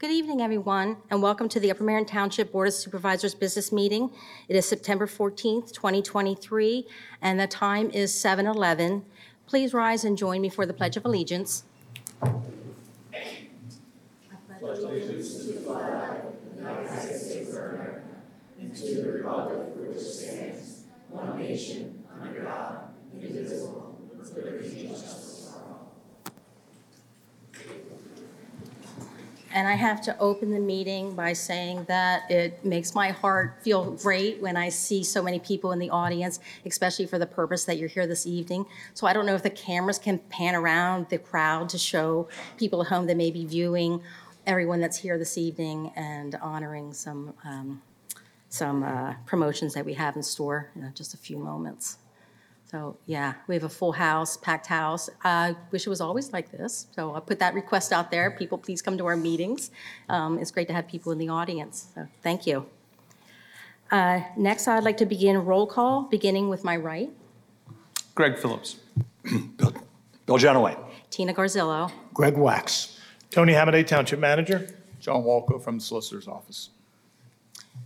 Good evening, everyone, and welcome to the Upper Merion Township Board of Supervisors Business Meeting. It is September 14th, 2023, and the time is 7:11. Please rise and join me for the Pledge of Allegiance. And I have to open the meeting by saying that it makes my heart feel great when I see so many people in the audience, especially for the purpose that you're here this evening. So I don't know if the cameras can pan around the crowd to show people at home that may be viewing everyone that's here this evening and honoring some, um, some uh, promotions that we have in store in just a few moments. So, yeah, we have a full house, packed house. I wish it was always like this, so I'll put that request out there. People, please come to our meetings. Um, It's great to have people in the audience, so thank you. Uh, Next, I'd like to begin roll call, beginning with my right. Greg Phillips. Bill Bill Jenaway. Tina Garzillo. Greg Waks. Tony Hamadeh, Township Manager. John Walco from the Solicitor's Office.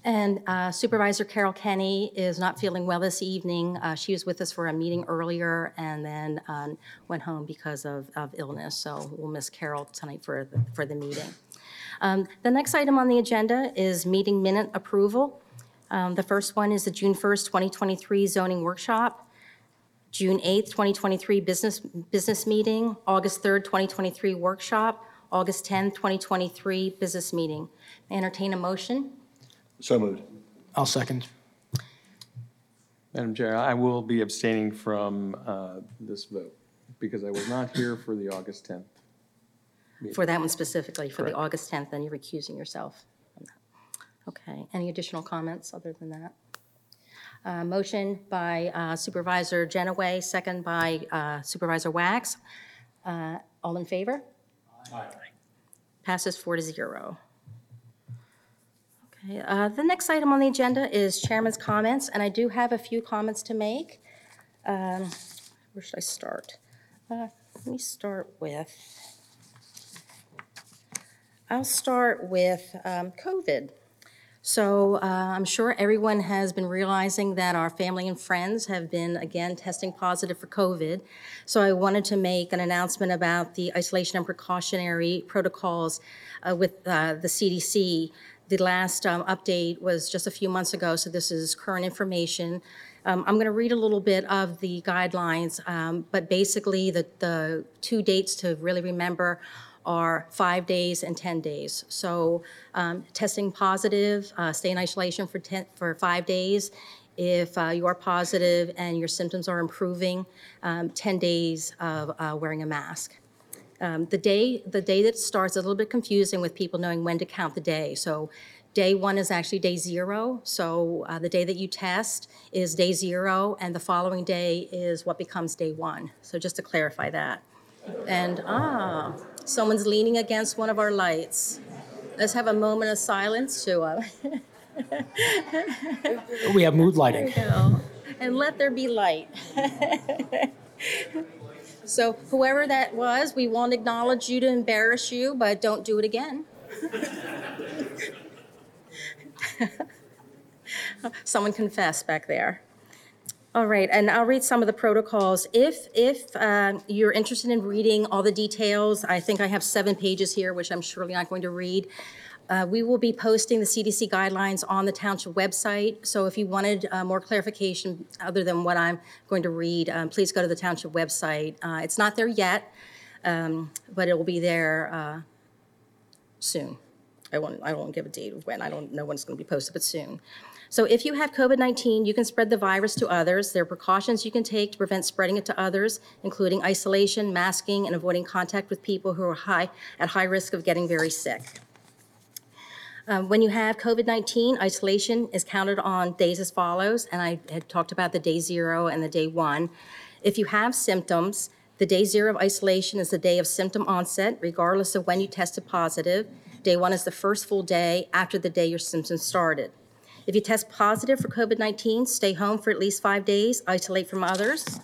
And uh, Supervisor Carol Kenny is not feeling well this evening. Uh, She was with us for a meeting earlier and then um, went home because of of illness. So we'll miss Carol tonight for, the- for the meeting. Um, The next item on the agenda is meeting minute approval. Um, The first one is the June 1st, 2023 zoning workshop, June 8th, 2023 business, business meeting, August 3rd, 2023 workshop, August 10th, 2023 business meeting. Entertain a motion? So moved. I'll second. Madam Chair, I will be abstaining from uh, this vote because I was not here for the August 10th. For that one specifically, for the Correct. August 10th, then you're recusing yourself. Okay, any additional comments other than that? Uh, Motion by uh, Supervisor Jenaway, second by uh, Supervisor Waks. Uh, All in favor? Aye. Passes four to zero. Okay, uh, the next item on the agenda is Chairman's comments, and I do have a few comments to make. Um, Where should I start? Uh, Let me start with, I'll start with um, COVID. So uh, I'm sure everyone has been realizing that our family and friends have been, again, testing positive for COVID. So I wanted to make an announcement about the isolation and precautionary protocols uh, with uh, the CDC. The last um, update was just a few months ago, so this is current information. Um, I'm going to read a little bit of the guidelines, um, but basically, the, the two dates to really remember are five days and 10 days. So um, testing positive, uh, stay in isolation for 10, for five days. If uh, you are positive and your symptoms are improving, um, 10 days of uh, wearing a mask. Um, The day, the day that starts is a little bit confusing with people knowing when to count the day. So day one is actually day zero. So uh, the day that you test is day zero, and the following day is what becomes day one. So just to clarify that. And, ah, someone's leaning against one of our lights. Let's have a moment of silence to, uh, We have mood lighting. And let there be light. So whoever that was, we won't acknowledge you to embarrass you, but don't do it again. Someone confessed back there. All right, and I'll read some of the protocols. If, if uh, you're interested in reading all the details, I think I have seven pages here, which I'm surely not going to read. Uh, We will be posting the CDC guidelines on the township website, so if you wanted uh, more clarification other than what I'm going to read, um, please go to the township website. Uh, It's not there yet, um, but it will be there uh, soon. I won't, I won't give a date of when, I don't know when it's going to be posted, but soon. So if you have COVID-19, you can spread the virus to others. There are precautions you can take to prevent spreading it to others, including isolation, masking, and avoiding contact with people who are high, at high risk of getting very sick. Um, When you have COVID-19, isolation is counted on days as follows, and I had talked about the day zero and the day one. If you have symptoms, the day zero of isolation is the day of symptom onset, regardless of when you tested positive. Day one is the first full day after the day your symptoms started. If you test positive for COVID-19, stay home for at least five days, isolate from others.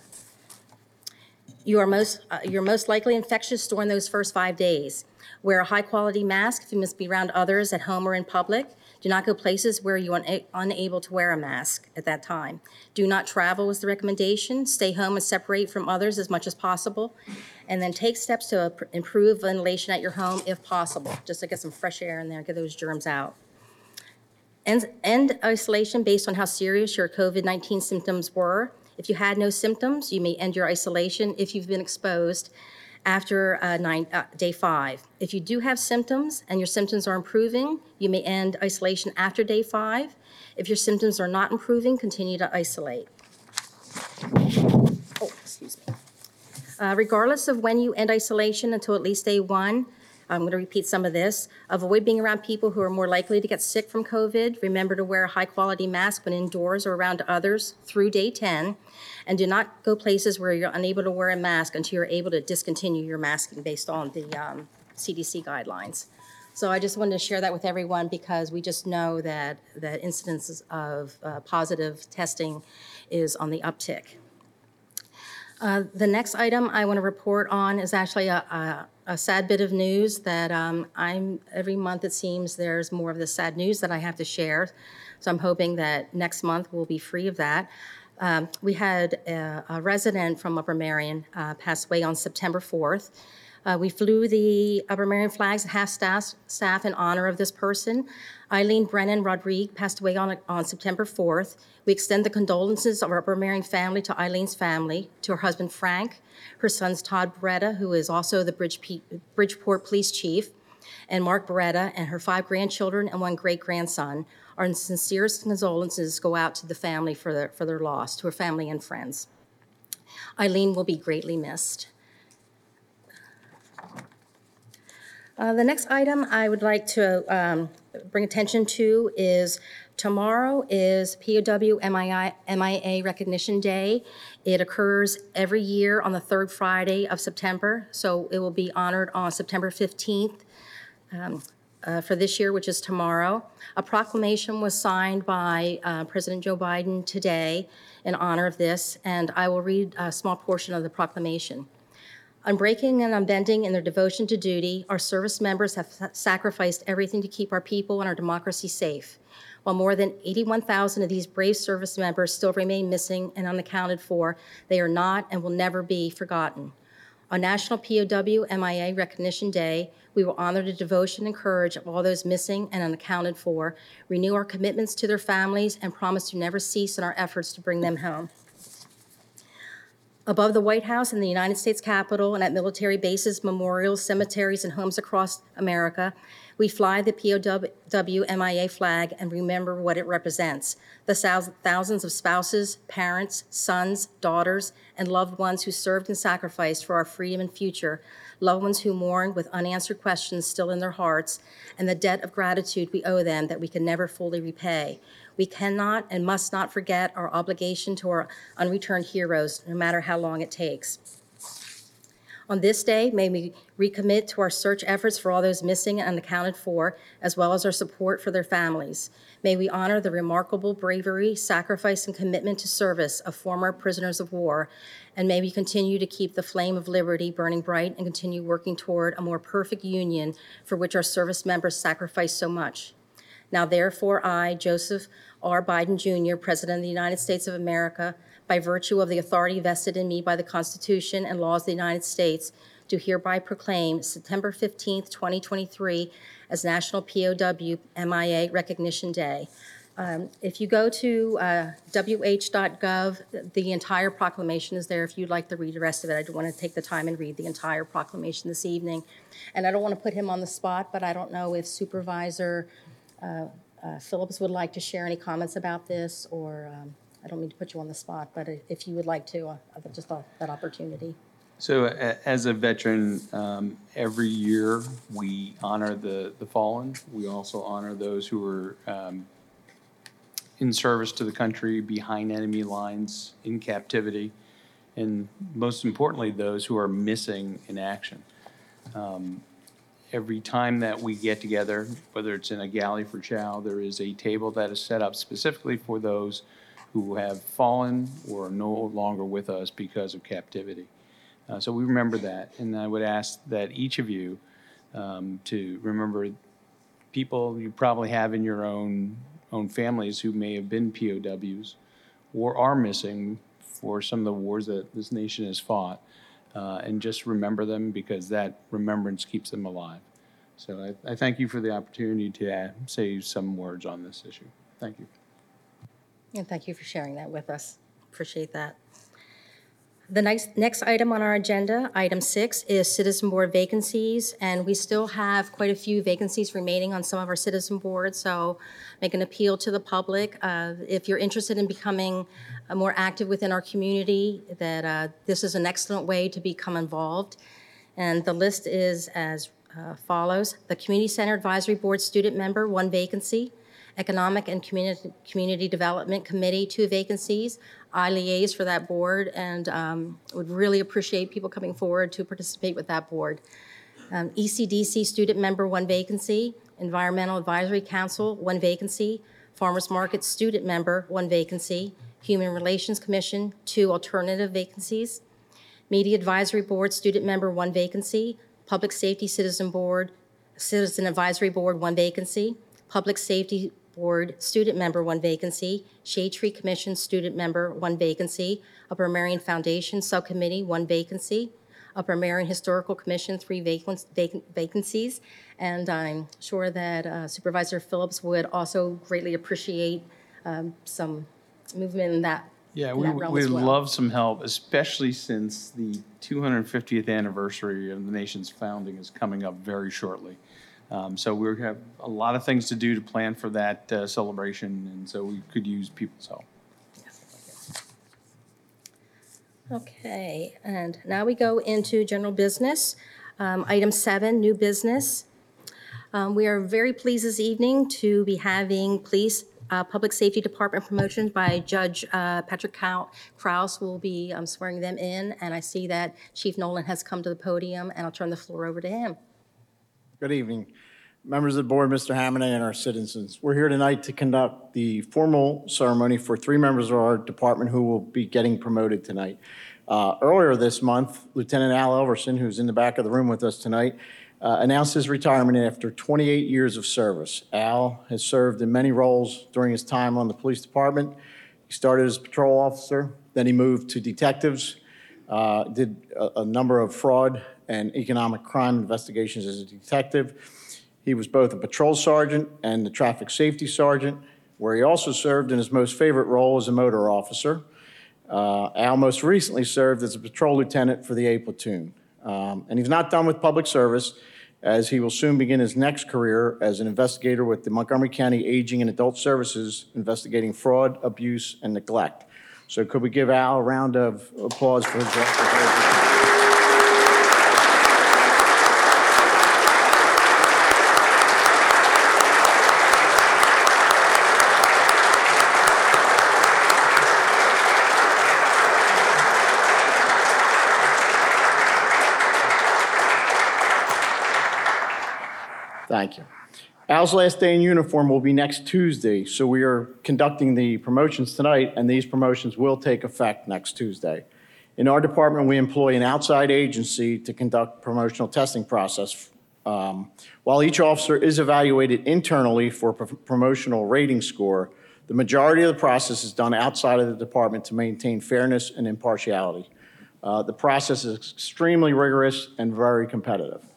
You are most, uh, you're most likely infectious during those first five days. Wear a high-quality mask if you must be around others at home or in public. Do not go places where you are una- unable to wear a mask at that time. Do not travel is the recommendation. Stay home and separate from others as much as possible. And then take steps to improve ventilation at your home if possible, just to get some fresh air in there, get those germs out. End, end isolation based on how serious your COVID-19 symptoms were. If you had no symptoms, you may end your isolation if you've been exposed after uh, nine, uh, day five. If you do have symptoms and your symptoms are improving, you may end isolation after day five. If your symptoms are not improving, continue to isolate. Oh, excuse me. Uh, Regardless of when you end isolation until at least day one, I'm going to repeat some of this. Avoid being around people who are more likely to get sick from COVID. Remember to wear a high-quality mask when indoors or around others through day 10. And do not go places where you're unable to wear a mask until you're able to discontinue your masking based on the um, CDC guidelines. So I just wanted to share that with everyone because we just know that, that incidences of uh, positive testing is on the uptick. Uh, The next item I want to report on is actually a, a, a sad bit of news that um, I'm, every month it seems there's more of the sad news that I have to share. So I'm hoping that next month we'll be free of that. Um, We had a a resident from Upper Merion uh, pass away on September 4th. Uh, We flew the Upper Merion flags at half-staff staff in honor of this person. Eileen Brennan Rodrigue passed away on, on September 4th. We extend the condolences of our Upper Merion family to Eileen's family, to her husband Frank, her sons Todd Beretta, who is also the Bridge Pe- Bridgeport Police Chief, and Mark Beretta, and her five grandchildren and one great-grandson. Our sincerest condolences go out to the family for their, for their loss, to her family and friends. Eileen will be greatly missed. Uh, The next item I would like to um, bring attention to is tomorrow is POW MIA Recognition Day. It occurs every year on the third Friday of September, so it will be honored on September 15th um, uh, for this year, which is tomorrow. A proclamation was signed by uh, President Joe Biden today in honor of this, and I will read a small portion of the proclamation. Unbreaking and unbending in their devotion to duty, our service members have sa- sacrificed everything to keep our people and our democracy safe. While more than 81,000 of these brave service members still remain missing and unaccounted for, they are not and will never be forgotten. On National POW MIA Recognition Day, we will honor the devotion and courage of all those missing and unaccounted for, renew our commitments to their families, and promise to never cease in our efforts to bring them home. Above the White House and the United States Capitol and at military bases, memorials, cemeteries, and homes across America, we fly the POW MIA flag and remember what it represents. The thousands of spouses, parents, sons, daughters, and loved ones who served and sacrificed for our freedom and future, loved ones who mourn with unanswered questions still in their hearts, and the debt of gratitude we owe them that we can never fully repay. We cannot and must not forget our obligation to our unreturned heroes, no matter how long it takes. On this day, may we recommit to our search efforts for all those missing and unaccounted for, as well as our support for their families. May we honor the remarkable bravery, sacrifice, and commitment to service of former prisoners of war, and may we continue to keep the flame of liberty burning bright and continue working toward a more perfect union for which our service members sacrificed so much. Now therefore, I, Joseph R. Biden Jr., President of the United States of America, by virtue of the authority vested in me by the Constitution and laws of the United States, do hereby proclaim September 15th, 2023 as National POW MIA Recognition Day. Um, If you go to uh, wh.gov, the entire proclamation is there if you'd like to read the rest of it. I don't want to take the time and read the entire proclamation this evening. And I don't want to put him on the spot, but I don't know if Supervisor uh, Phillips would like to share any comments about this, or, um, I don't mean to put you on the spot, but if you would like to, uh, just thought that opportunity. So as a veteran, um, every year, we honor the, the fallen. We also honor those who are um, in service to the country, behind enemy lines, in captivity, and most importantly, those who are missing in action. Um, Every time that we get together, whether it's in a galley for chow, there is a table that is set up specifically for those who have fallen or are no longer with us because of captivity. Uh, So we remember that, and I would ask that each of you um, to remember people you probably have in your own, own families who may have been POWs or are missing for some of the wars that this nation has fought, uh, and just remember them because that remembrance keeps them alive. So I, I thank you for the opportunity to uh, say some words on this issue. Thank you. And thank you for sharing that with us. Appreciate that. The next, next item on our agenda, item six, is citizen board vacancies, and we still have quite a few vacancies remaining on some of our citizen boards, so make an appeal to the public. uh, If you're interested in becoming uh, more active within our community, that uh, this is an excellent way to become involved. And the list is as uh, follows. The Community Center Advisory Board student member, one vacancy. Economic and Community, Community Development Committee, two vacancies. I liaise for that board and um, would really appreciate people coming forward to participate with that board. Um, ECDC student member, one vacancy. Environmental Advisory Council, one vacancy. Farmers Market student member, one vacancy. Human Relations Commission, two alternative vacancies. Media Advisory Board, student member, one vacancy. Public Safety Citizen Board, Citizen Advisory Board, one vacancy. Public Safety Board, student member, one vacancy. Shade Tree Commission, student member, one vacancy. Upper Merion Foundation Subcommittee, one vacancy. Upper Merion Historical Commission, three vacant- vacant- vacancies. And I'm sure that uh, Supervisor Phillips would also greatly appreciate um, some movement in that Yeah, in we that would realm we'd as well. love some help, especially since the 250th anniversary of the nation's founding is coming up very shortly. Um, So we have a lot of things to do to plan for that uh, celebration, and so we could use people's help. Okay, and now we go into general business. Um, Item seven, new business. Um, We are very pleased this evening to be having Police, uh, Public Safety Department promotions by Judge uh, Patrick Krouse will be um, swearing them in, and I see that Chief Nolan has come to the podium, and I'll turn the floor over to him. Good evening, members of the board, Mr. Hammond, and our citizens. We're here tonight to conduct the formal ceremony for three members of our department who will be getting promoted tonight. Uh, Earlier this month, Lieutenant Al Elverson, who's in the back of the room with us tonight, uh, announced his retirement after 28 years of service. Al has served in many roles during his time on the police department. He started as a patrol officer, then he moved to detectives, uh, did a, a number of fraud and economic crime investigations as a detective. He was both a patrol sergeant and the traffic safety sergeant, where he also served in his most favorite role as a motor officer. Uh, Al most recently served as a patrol lieutenant for the A platoon. Um, and he's not done with public service, as he will soon begin his next career as an investigator with the Montgomery County Aging and Adult Services, investigating fraud, abuse, and neglect. So could we give Al a round of applause for his. Thank you. Al's last day in uniform will be next Tuesday, so we are conducting the promotions tonight, and these promotions will take effect next Tuesday. In our department, we employ an outside agency to conduct promotional testing process. Um, While each officer is evaluated internally for pro- promotional rating score, the majority of the process is done outside of the department to maintain fairness and impartiality. Uh, The process is extremely rigorous and very competitive.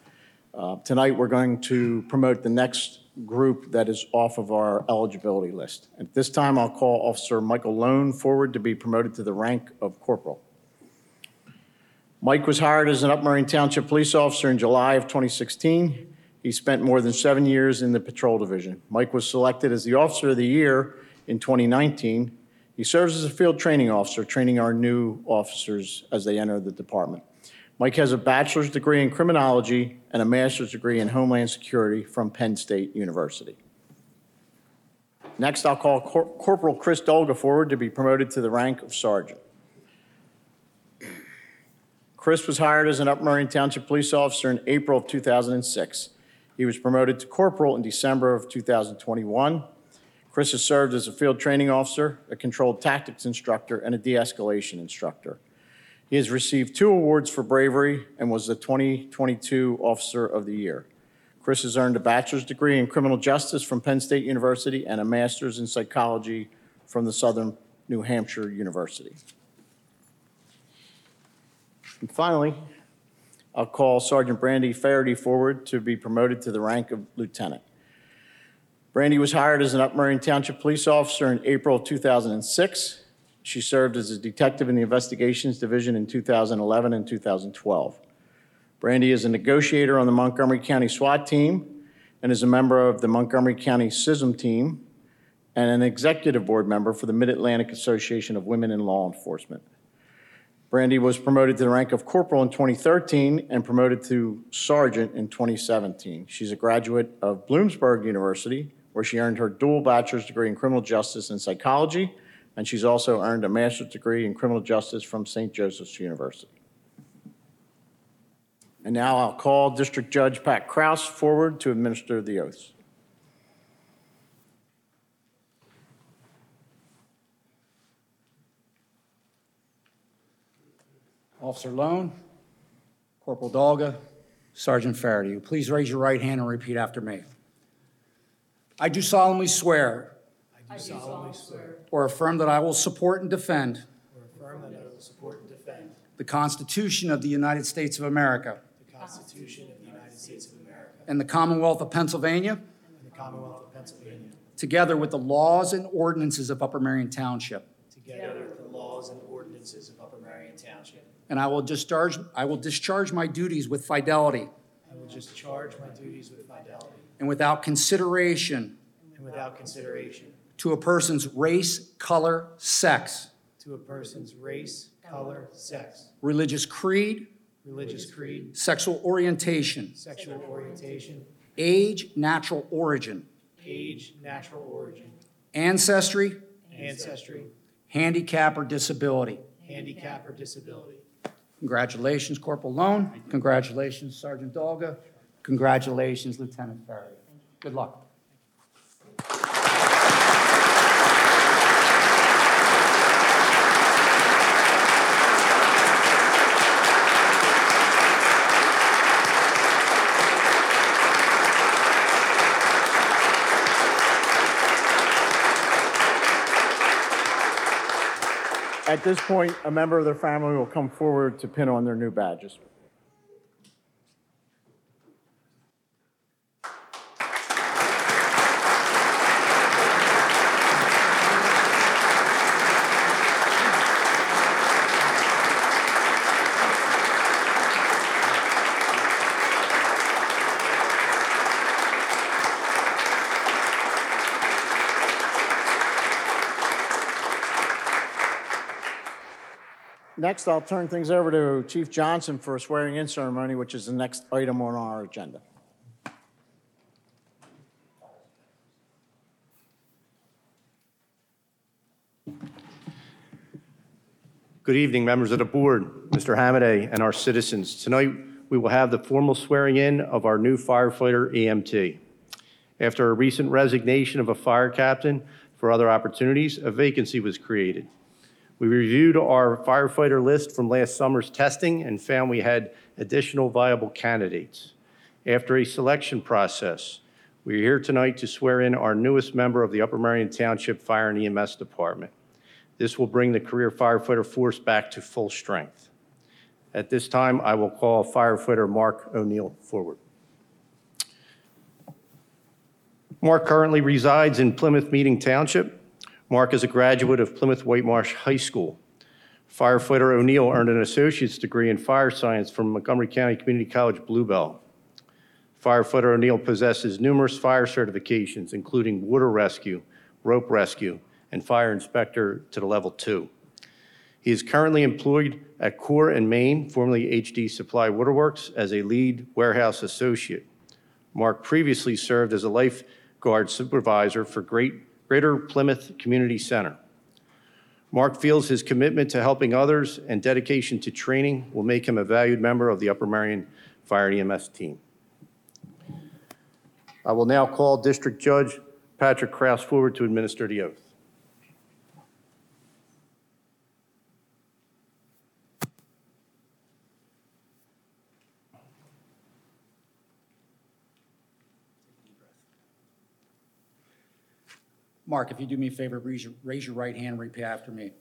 Uh, Tonight, we're going to promote the next group that is off of our eligibility list. At this time, I'll call Officer Michael Lone forward to be promoted to the rank of corporal. Mike was hired as an Upper Merion Township police officer in July of 2016. He spent more than seven years in the patrol division. Mike was selected as the Officer of the Year in 2019. He serves as a field training officer, training our new officers as they enter the department. Mike has a bachelor's degree in criminology and a master's degree in homeland security from Penn State University. Next, I'll call Cor- Corporal Chris Dolga forward to be promoted to the rank of sergeant. Chris was hired as an Upper Merion Township police officer in April of 2006. He was promoted to corporal in December of 2021. Chris has served as a field training officer, a controlled tactics instructor, and a de-escalation instructor. He has received two awards for bravery and was the 2022 Officer of the Year. Chris has earned a bachelor's degree in criminal justice from Penn State University and a master's in psychology from the Southern New Hampshire University. And finally, I'll call Sergeant Brandy Faherty forward to be promoted to the rank of lieutenant. Brandy was hired as an Upper Merion Township Police Officer in April of 2006. She served as a detective in the Investigations Division in 2011 and 2012. Brandy is a negotiator on the Montgomery County SWAT Team and is a member of the Montgomery County CISM Team and an executive board member for the Mid-Atlantic Association of Women in Law Enforcement. Brandy was promoted to the rank of corporal in 2013 and promoted to sergeant in 2017. She's a graduate of Bloomsburg University, where she earned her dual bachelor's degree in criminal justice and psychology, and she's also earned a master's degree in criminal justice from St. Joseph's University. And now I'll call District Judge Pat Krouse forward to administer the oaths. Officer Lone, Corporal Dolga, Sergeant Farady, please raise your right hand and repeat after me. I do solemnly swear. I do solemnly swear. Or affirm that I will support and defend. Or affirm that I will support and defend. The Constitution of the United States of America. the Constitution of the United States of America And the Commonwealth of Pennsylvania. and the Commonwealth of Pennsylvania, Together with the laws and ordinances of Upper Merion Township. together with the laws and ordinances of Upper Merion Township. And I will discharge, I will discharge my duties with fidelity I will discharge my duties with fidelity and without consideration and without consideration to a person's race, color, sex, to a person's race, color, sex, religious creed, religious creed, sexual orientation, sexual orientation, age, natural origin, age, natural origin, ancestry, ancestry, handicap, or disability. handicap, or disability. Congratulations, Corporal Lone. Congratulations, Sergeant Dolga. Congratulations, Lieutenant Farry. Good luck. This point, a member of their family will come forward to pin on their new badges. Next, I'll turn things over to Chief Johnson for a swearing-in ceremony, which is the next item on our agenda. Good evening, members of the board, Mr. Hamadeh, and our citizens. Tonight, we will have the formal swearing-in of our new firefighter EMT. After a recent resignation of a fire captain for other opportunities, a vacancy was created. We reviewed our firefighter list from last summer's testing and found we had additional viable candidates. After a selection process, we are here tonight to swear in our newest member of the Upper Merion Township Fire and EMS Department. This will bring the career firefighter force back to full strength. At this time, I will call firefighter Mark O'Neill forward. Mark currently resides in Plymouth Meeting Township. Mark is a graduate of Plymouth Whitemarsh High School. Firefighter O'Neill earned an associate's degree in fire science from Montgomery County Community College Blue Bell. Firefighter O'Neill possesses numerous fire certifications, including water rescue, rope rescue, and fire inspector to the level two. He is currently employed at Core and Main, formerly HD Supply Waterworks, as a lead warehouse associate. Mark previously served as a lifeguard supervisor for Great Greater Plymouth Community Center. Mark feels his commitment to helping others and dedication to training will make him a valued member of the Upper Merion Fire EMS team. I will now call District Judge Patrick Krouse forward to administer the oath. Mark, if you do me a favor, raise your, raise your right hand and repeat after me.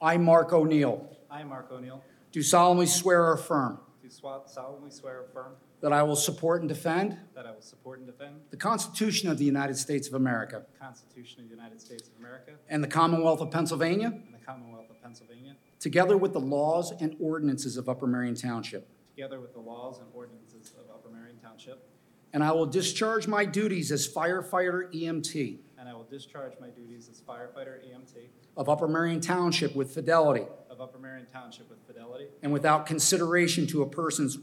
I, Mark O'Neill, I, Mark O'Neill, do solemnly swear or affirm do swa- solemnly swear or affirm that I will support and defend that I will support and defend the Constitution of the United States of America the Constitution of the United States of America and the Commonwealth of Pennsylvania, and the Commonwealth of Pennsylvania, together with the laws and ordinances of Upper Merion Township. together with the laws and ordinances of Upper Merion Township, And I will discharge my duties as firefighter EMT will discharge my duties as firefighter EMT of Upper Merion Township with fidelity. Of Upper Merion Township with fidelity. And without consideration to a person's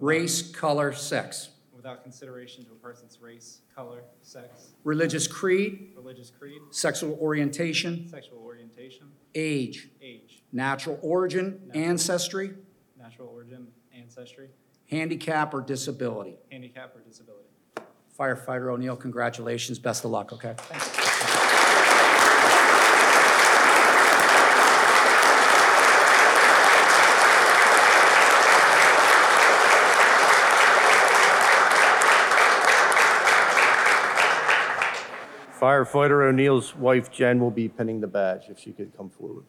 race, color, sex, without consideration to a person's race, color, sex, religious creed, religious creed, sexual orientation, sexual orientation, age, age, natural origin, ancestry, natural origin, ancestry, handicap, or disability. handicap, or disability. Firefighter O'Neill, congratulations. Best of luck, okay? Firefighter O'Neill's wife Jen will be pinning the badge if she could come forward.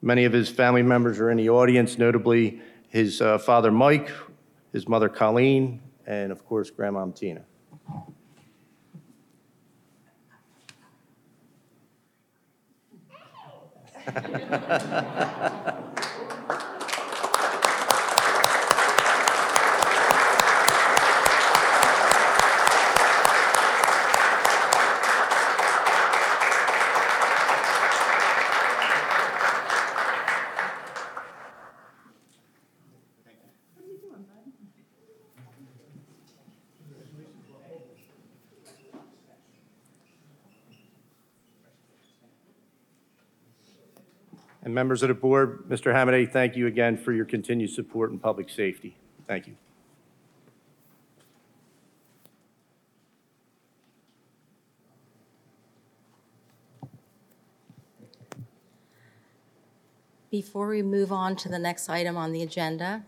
Many of his family members are in the audience, notably his uh, father Mike, his mother Colleen, and of course Grandma Tina. members of the board, Mr. Hamadeh, thank you again for your continued support in public safety. Thank you. Before we move on to the next item on the agenda,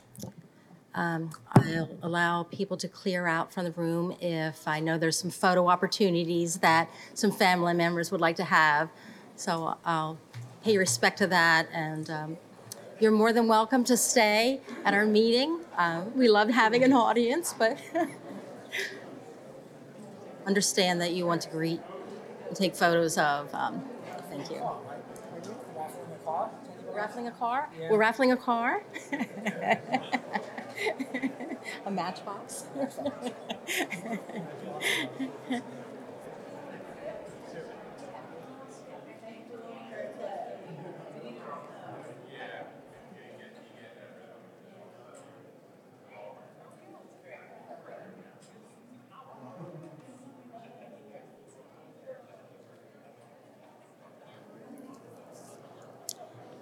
um, I'll allow people to clear out from the room if I know there's some photo opportunities that some family members would like to have. So I'll pay respect to that, and um, you're more than welcome to stay at our meeting. Uh, We love having an audience, but understand that you want to greet and take photos of. um, Thank you. Raffling a car? We're raffling a car? A matchbox?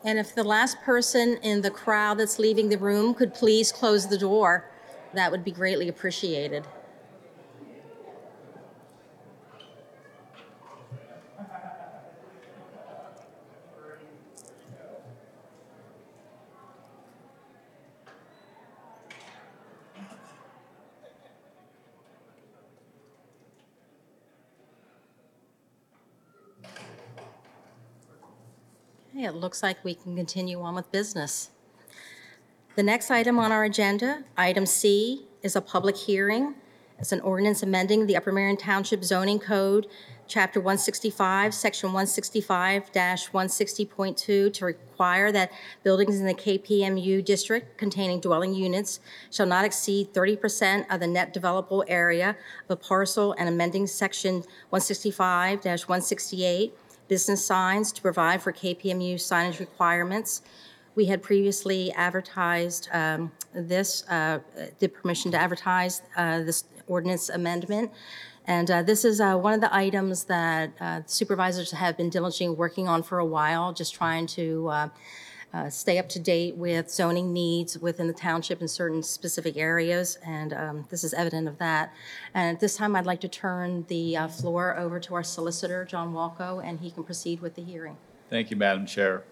And if the last person in the crowd that's leaving the room could please close the door, that would be greatly appreciated. Looks like we can continue on with business. The next item on our agenda, item C, is a public hearing. It's an ordinance amending the Upper Merion Township zoning code, Chapter 165, Section 165-160.2, to require that buildings in the KPMU district containing dwelling units shall not exceed 30% of the net developable area of a parcel and amending Section 165-168, business signs to provide for KPMU signage requirements. We had previously advertised um, this, uh, did permission to advertise uh, this ordinance amendment. And uh, this is uh, one of the items that uh, supervisors have been diligently working on for a while, just trying to uh, stay up to date with zoning needs within the township in certain specific areas, and um, this is evident of that. And at this time, I'd like to turn the uh, floor over to our solicitor, John Walco, and he can proceed with the hearing. Thank you, Madam Chair.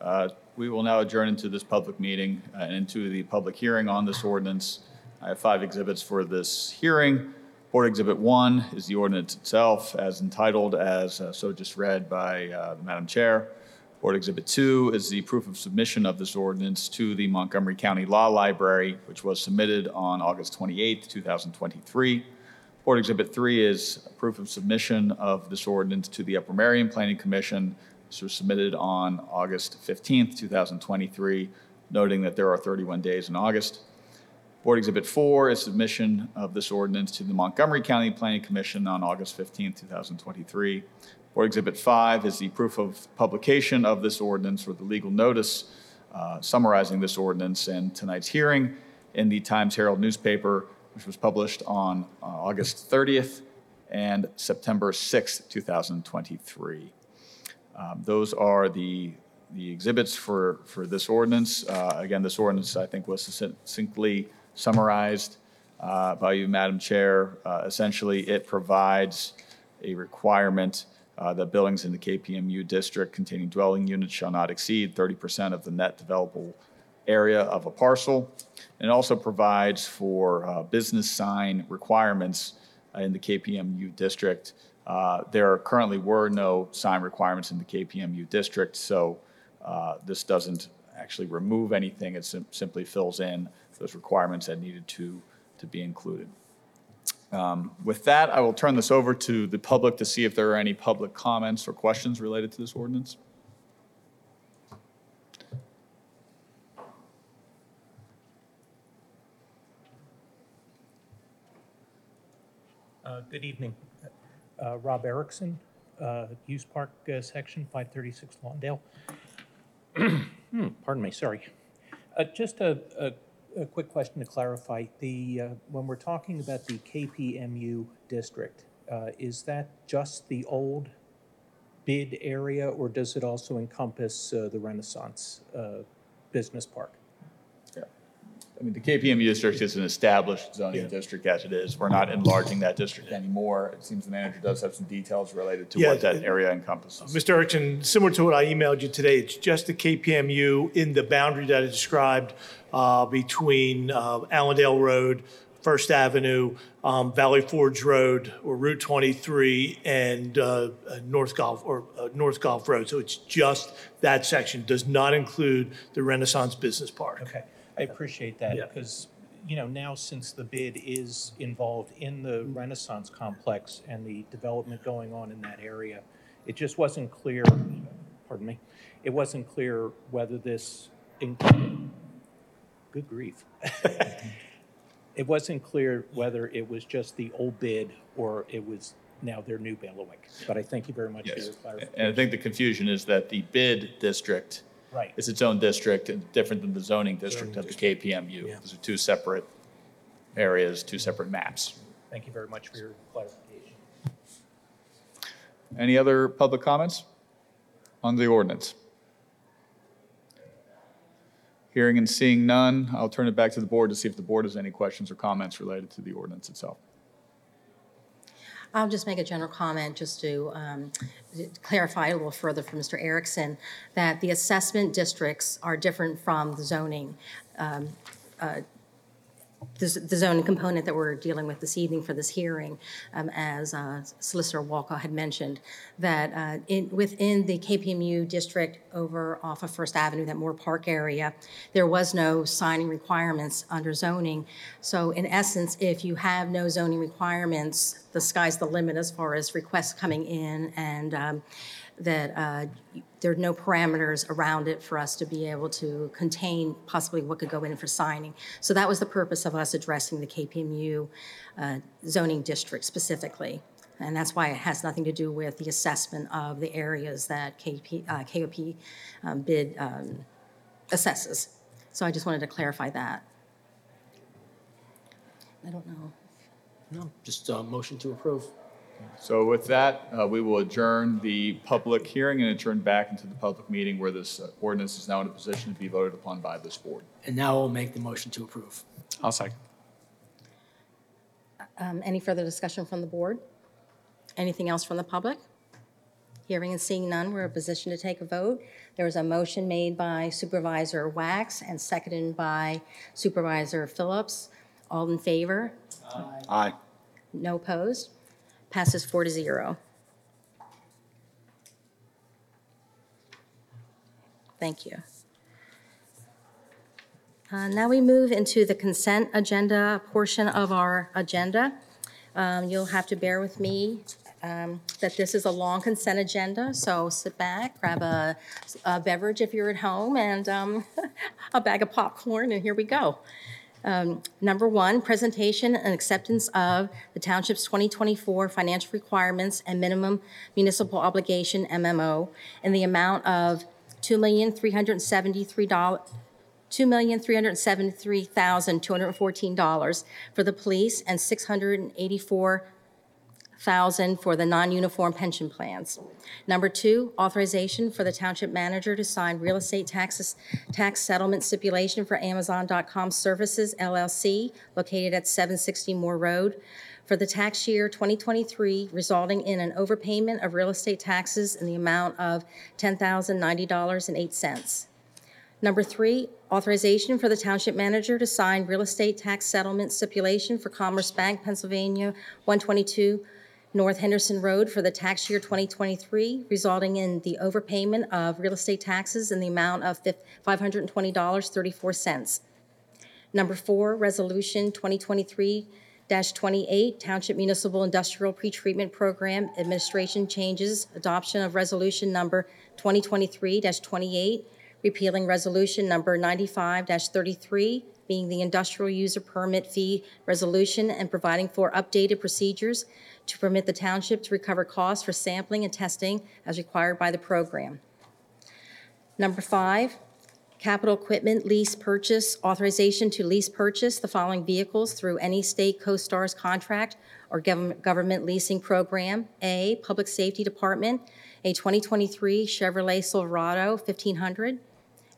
Uh, We will now adjourn into this public meeting uh, and into the public hearing on this ordinance. I have five exhibits for this hearing. Board Exhibit 1 is the ordinance itself as entitled as uh, so just read by uh, Madam Chair. Board Exhibit 2 is the proof of submission of this ordinance to the Montgomery County Law Library, which was submitted on August 28, 2023. Board Exhibit 3 is proof of submission of this ordinance to the Upper Merion Planning Commission. This was submitted on August 15, 2023, noting that there are 31 days in August. Board Exhibit 4 is submission of this ordinance to the Montgomery County Planning Commission on August 15, 2023. Board Exhibit 5 is the proof of publication of this ordinance or the legal notice uh, summarizing this ordinance and tonight's hearing in the Times Herald newspaper, which was published on uh, August 30th and September 6th, 2023. Um, Those are the, the exhibits for, for this ordinance. Uh, Again, this ordinance, I think, was succinctly summarized uh, by you, Madam Chair. Uh, Essentially, it provides a requirement uh, that buildings in the KPMU district containing dwelling units shall not exceed 30% of the net developable area of a parcel. And it also provides for uh, business sign requirements in the KPMU district. Uh, There currently were no sign requirements in the KPMU district, so uh, this doesn't actually remove anything. It sim- simply fills in those requirements that needed to, to be included. Um, With that, I will turn this over to the public to see if there are any public comments or questions related to this ordinance. Uh, Good evening. Uh, Rob Erickson, uh, Use Park uh, Section 536 Lawndale. Hmm, Pardon me, sorry. Uh, Just a, a, a quick question to clarify. The, uh, when we're talking about the KPMU district, uh, is that just the old bid area, or does it also encompass uh, the Renaissance uh, Business Park? I mean, the KPMU district is an established zoning district as it is. We're not enlarging that district anymore. It seems the manager does have some details related to Yeah, what that it- area encompasses. Mr. Erickson, similar to what I emailed you today, it's just the KPMU in the boundary that I described uh, between uh, Allendale Road, First Avenue, um, Valley Forge Road, or Route 23, and uh, uh, North Gulph, or uh, North Gulph Road. So it's just that section, does not include the Renaissance Business Park. Okay, I appreciate that, because, you know, now since the bid is involved in the Renaissance complex and the development going on in that area, it just wasn't clear, pardon me, it wasn't clear whether this, in- good grief. It wasn't clear whether it was just the old bid or it was now their new bailiwick. But I thank you very much for Yes. your clarification. And I think the confusion is that the bid district Right. is its own district and different than the zoning district of the KPMU. Those are two separate areas, two separate maps. Thank you very much for your clarification. Any other public comments on the ordinance? Hearing and seeing none, I'll turn it back to the board to see if the board has any questions or comments related to the ordinance itself. I'll just make a general comment, just to um, clarify a little further for Mr. Erickson, that the assessment districts are different from the zoning. um, uh, The the zoning component that we're dealing with this evening for this hearing, um, as uh, Solicitor Walcott had mentioned, that uh, in, within the KPMU district over off of First Avenue, that Moore Park area, there was no signing requirements under zoning. So in essence, if you have no zoning requirements, the sky's the limit as far as requests coming in and um, that uh, there are no parameters around it for us to be able to contain possibly what could go in for signing. So that was the purpose of us addressing the KPMU uh, zoning district specifically. And that's why it has nothing to do with the assessment of the areas that KP, uh, KOP um, bid um, assesses. So I just wanted to clarify that. I don't know. No, just a motion to approve. So with that, uh, we will adjourn the public hearing and adjourn back into the public meeting where this uh, ordinance is now in a position to be voted upon by this board. And now I'll make the motion to approve. I'll second. Um, Any further discussion from the board? Anything else from the public? Hearing and seeing none, we're in a position to take a vote. There was a motion made by Supervisor Waks and seconded by Supervisor Phillips. All in favor? Aye. No opposed? Passes four to zero. Thank you. Uh, Now we move into the consent agenda portion of our agenda. Um, You'll have to bear with me um, that this is a long consent agenda, so sit back, grab a a beverage if you're at home, and um, a bag of popcorn, and here we go. Um, Number one, presentation and acceptance of the township's 2024 financial requirements and minimum municipal obligation, MMO, in the amount of $2,373, $2,373,214 for the police and $684,000 for the non-uniform pension plans. Number two, authorization for the township manager to sign real estate taxes, tax settlement stipulation for Amazon.com Services LLC located at 760 Moore Road for the tax year 2023 resulting in an overpayment of real estate taxes in the amount of $10,090.08. Number three, authorization for the township manager to sign real estate tax settlement stipulation for Commerce Bank, Pennsylvania, 122 North Henderson Road for the tax year 2023, resulting in the overpayment of real estate taxes in the amount of fif- $520.34. Number four, Resolution 2023-28, Township Municipal Industrial Pretreatment Program Administration Changes, Adoption of Resolution Number 2023-28, repealing Resolution Number 95-33, being the Industrial User Permit Fee Resolution and providing for updated procedures to permit the township to recover costs for sampling and testing as required by the program. Number five, capital equipment lease purchase, authorization to lease purchase the following vehicles through any state COSTARS contract or government leasing program. A, Public Safety Department, a 2023 Chevrolet Silverado 1500,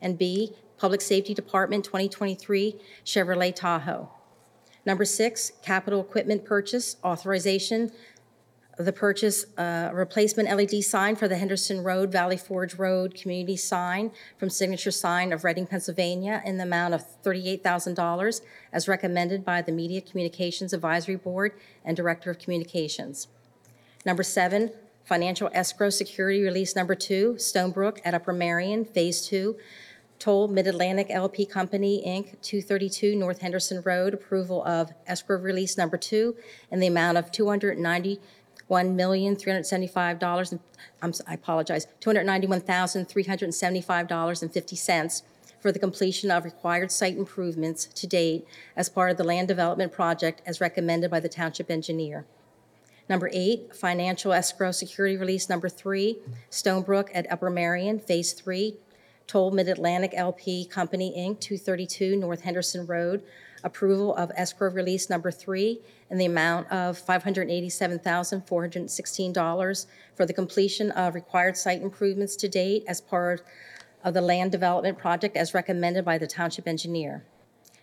and B, Public Safety Department 2023 Chevrolet Tahoe. Number six, capital equipment purchase, authorization the purchase, uh, replacement LED sign for the Henderson Road, Valley Forge Road Community Sign from Signature Sign of Reading, Pennsylvania, in the amount of $38,000 as recommended by the Media Communications Advisory Board and Director of Communications. Number seven, financial escrow security release number two, Stonebrook at Upper Merion, Phase Two, Toll Mid-Atlantic LP Company, Inc., 232 North Henderson Road, approval of escrow release number two in the amount of $291,375, and- I'm, apologize, $291,375.50 for the completion of required site improvements to date as part of the land development project as recommended by the township engineer. Number eight, financial escrow security release number three, Stonebrook at Upper Merion, Phase Three, Toll Mid-Atlantic LP Company, Inc., 232 North Henderson Road, approval of escrow release number three in the amount of $587,416 for the completion of required site improvements to date as part of the land development project as recommended by the township engineer.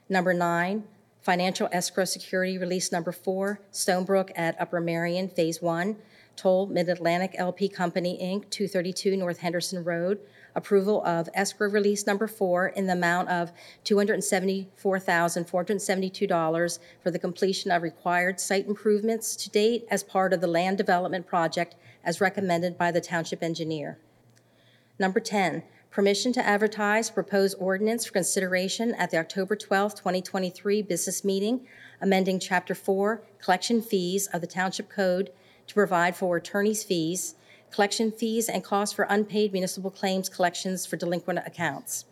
Number nine, financial escrow security release number four, Stonebrook at Upper Merion, Phase One, Toll Mid-Atlantic LP Company, Inc., 232 North Henderson Road, approval of escrow release number four in the amount of $274,472 for the completion of required site improvements to date as part of the land development project as recommended by the township engineer. Number 10, permission to advertise proposed ordinance for consideration at the October 12, 2023 business meeting, amending Chapter 4, collection fees of the Township Code to provide for attorney's fees, collection fees, and costs for unpaid municipal claims collections for delinquent accounts.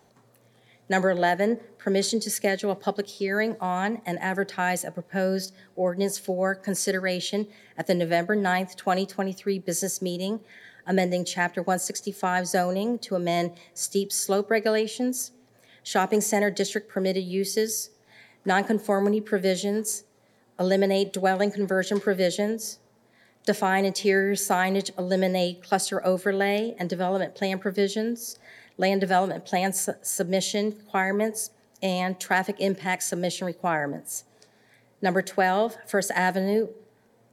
Number 11, permission to schedule a public hearing on and advertise a proposed ordinance for consideration at the November 9th, 2023 business meeting, amending Chapter 165 zoning to amend steep slope regulations, shopping center district permitted uses, nonconformity provisions, eliminate dwelling conversion provisions, define interior signage, eliminate cluster overlay and development plan provisions, land development plan su- submission requirements, and traffic impact submission requirements. Number 12, First Avenue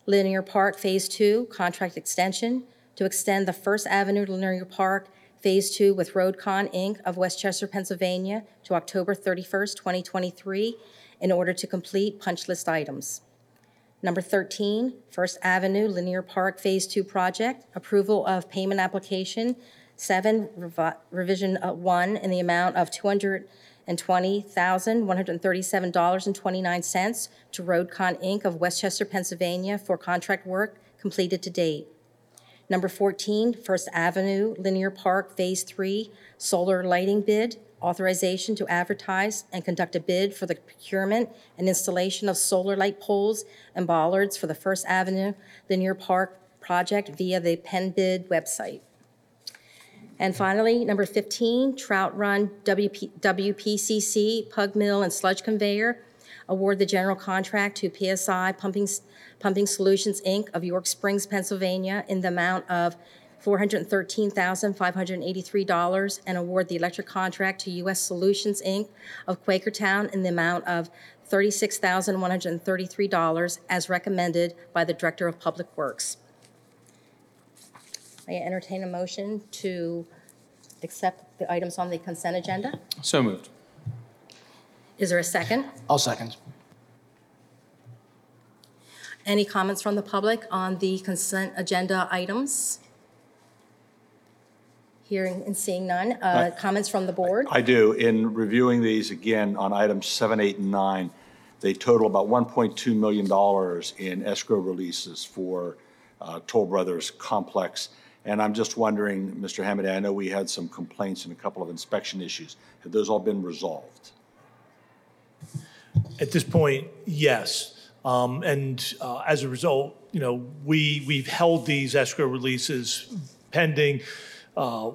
Linear Park Phase 2, contract extension to extend the First Avenue Linear Park Phase 2 with RoadCon, Inc. of Westchester, Pennsylvania to October 31st, 2023, in order to complete punch list items. Number 13, First Avenue Linear Park Phase 2 Project, approval of payment application 7, revi- revision uh, 1, in the amount of $220,137.29 to Roadcon Inc. of Westchester, Pennsylvania for contract work completed to date. Number 14, First Avenue Linear Park Phase 3 Solar Lighting Bid, authorization to advertise and conduct a bid for the procurement and installation of solar light poles and bollards for the First Avenue Linear Park project via the PennBid website. And finally, number 15, Trout Run WP WPCC Pug Mill and Sludge Conveyor, award the general contract to PSI Pumping Pumping Solutions, Inc. of York Springs, Pennsylvania, in the amount of $413,583, and award the electric contract to U.S. Solutions, Inc. of Quakertown in the amount of $36,133, as recommended by the Director of Public Works. May I entertain a motion to accept the items on the consent agenda. So moved. Is there a second? I'll second. Any comments from the public on the consent agenda items? Hearing and seeing none. Uh, Comments from the board? I do. In reviewing these again on items seven, eight, and nine, they total about $1.2 million in escrow releases for uh, Toll Brothers Complex. And I'm just wondering, Mr. Hamadeh, I know we had some complaints and a couple of inspection issues. Have those all been resolved? At this point, yes. Um, And uh, as a result, you know, we, we've held these escrow releases pending, uh,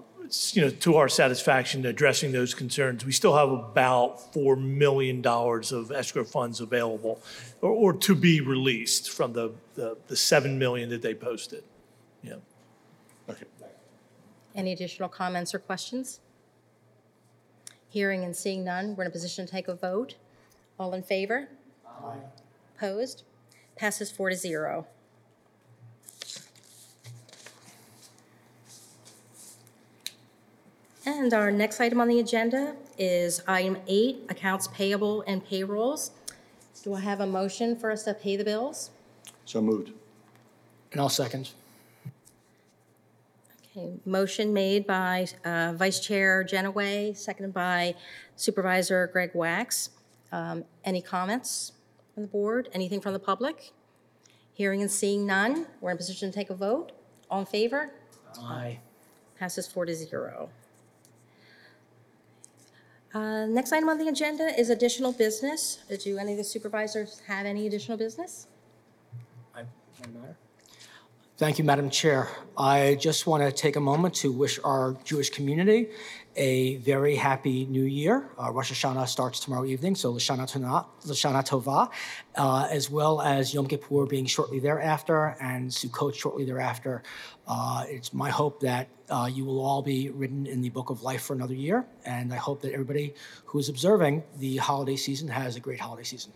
you know, to our satisfaction, addressing those concerns. We still have about $4 million of escrow funds available or, or to be released from the, the the 7 million that they posted. Yeah. Okay. Any additional comments or questions? Hearing and seeing none, we're in a position to take a vote. All in favor? Aye. Opposed? Passes four to zero. And our next item on the agenda is item eight, accounts payable and payrolls. Do I have a motion for us to pay the bills? So moved. And I'll second. Okay, motion made by uh, Vice Chair Jenaway, seconded by Supervisor Greg Waks. Um, Any comments from the board? Anything from the public? Hearing and seeing none, we're in position to take a vote. All in favor? Aye. Passes four to zero. Uh, Next item on the agenda is additional business. Do any of the supervisors have any additional business? I- Madam Mayor? Thank you, Madam Chair. I just want to take a moment to wish our Jewish community a very happy new year. Uh, Rosh Hashanah starts tomorrow evening, so Lashana Tova, uh, as well as Yom Kippur being shortly thereafter and Sukkot shortly thereafter. Uh, It's my hope that uh, you will all be written in the book of life for another year, and I hope that everybody who is observing the holiday season has a great holiday season.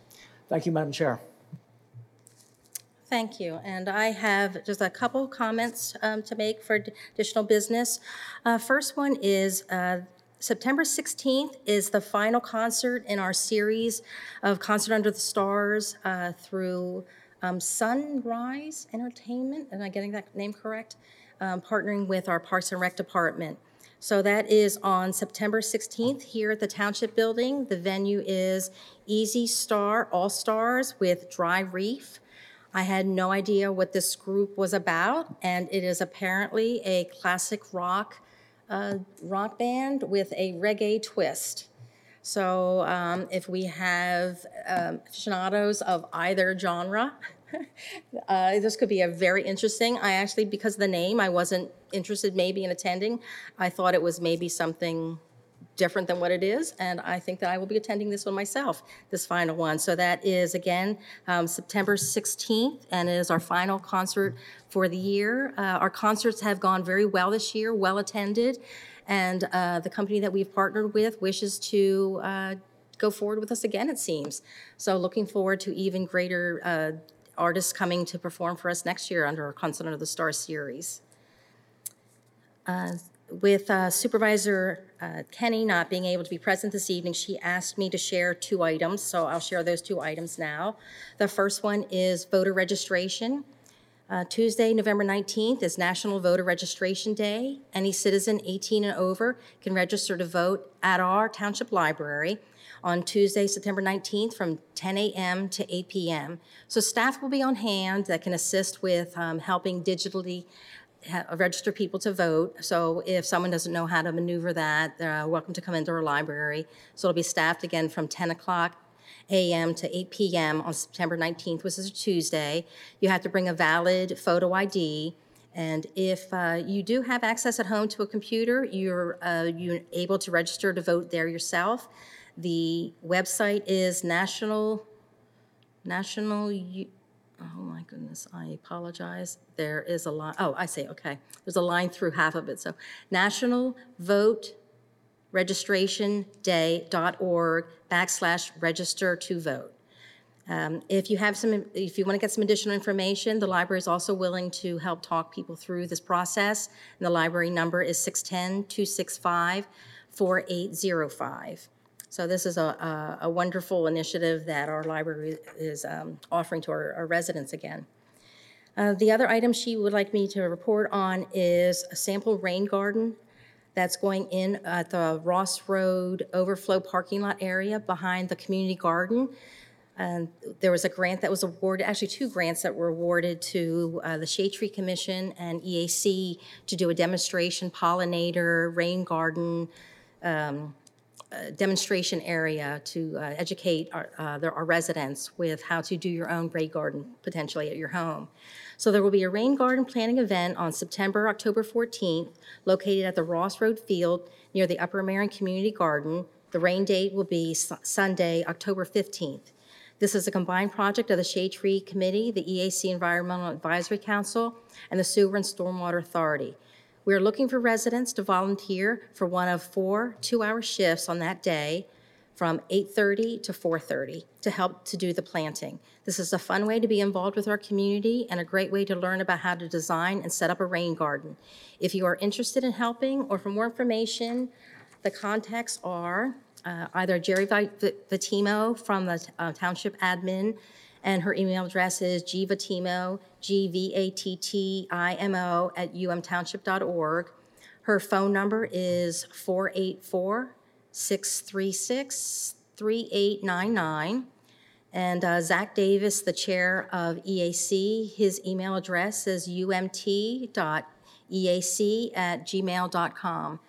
Thank you, Madam Chair. Thank you. And I have just a couple comments um, to make for additional business. Uh, First one is uh, September 16th is the final concert in our series of Concert Under the Stars uh, through um, Sunrise Entertainment. Am I getting that name correct? Um, Partnering with our Parks and Rec Department. So that is on September 16th here at the Township Building. The venue is Easy Star All Stars with Dry Reef. I had no idea what this group was about, and it is apparently a classic rock uh, rock band with a reggae twist. So um, if we have um, aficionados of either genre, uh, this could be a very interesting. I actually, because of the name, I wasn't interested maybe in attending. I thought it was maybe something different than what it is, and I think that I will be attending this one myself, this final one. So that is, again, um, September 16th, and it is our final concert for the year. Uh, Our concerts have gone very well this year, well-attended, and uh, the company that we've partnered with wishes to uh, go forward with us again, it seems. So looking forward to even greater uh, artists coming to perform for us next year under our Concert Under the Stars series. Uh, With uh, Supervisor uh, Kenney not being able to be present this evening, she asked me to share two items, so I'll share those two items now. The first one is voter registration. Uh, Tuesday, November 19th is National Voter Registration Day. Any citizen 18 and over can register to vote at our township library on Tuesday, September 19th, from 10 a.m. to 8 p.m. So staff will be on hand that can assist with um, helping digitally register people to vote. So if someone doesn't know how to maneuver that, they're welcome to come into our library. So it'll be staffed again from 10 o'clock a.m. to 8 p.m. on September 19th, which is a Tuesday. You have to bring a valid photo ID. And if uh, you do have access at home to a computer, you're, uh, you're able to register to vote there yourself. The website is National, National, oh my goodness, I apologize. There is a line, oh, I see, okay. There's a line through half of it. So National Vote registrationday.org backslash register to vote. Um, If you have some, if you want to get some additional information, the library is also willing to help talk people through this process. And the library number is 610-265-4805. So this is a- a a wonderful initiative that our library is um, offering to our our residents again. Uh, The other item she would like me to report on is a sample rain garden that's going in at the Ross Road overflow parking lot area behind the community garden. And there was a grant that was awarded, actually two grants that were awarded to uh, the Shade Tree Commission and EAC to do a demonstration pollinator, rain garden, um, demonstration area to uh, educate our, uh, their- our residents with how to do your own rain garden potentially at your home. So there will be a rain garden planting event on September, October 14th, located at the Ross Road Field near the Upper Merion Community Garden. The rain date will be Su- Sunday, October 15th. This is a combined project of the Shade Tree Committee, the EAC Environmental Advisory Council, and the Sewer and Stormwater Authority. We are looking for residents to volunteer for one of four two-hour shifts on that day from 8:30 to 4:30 to help to do the planting. This is a fun way to be involved with our community and a great way to learn about how to design and set up a rain garden. If you are interested in helping or for more information, the contacts are uh, either Jerry Vi- Vi- Vitimo from the uh, Township Admin, and her email address is gvatimo, G-V-A-T-T-I-M-O, at umtownship.org. Her phone number is 484-636-3899. And uh, Zach Davis, the chair of EAC, his email address is umt.eac@gmail.com.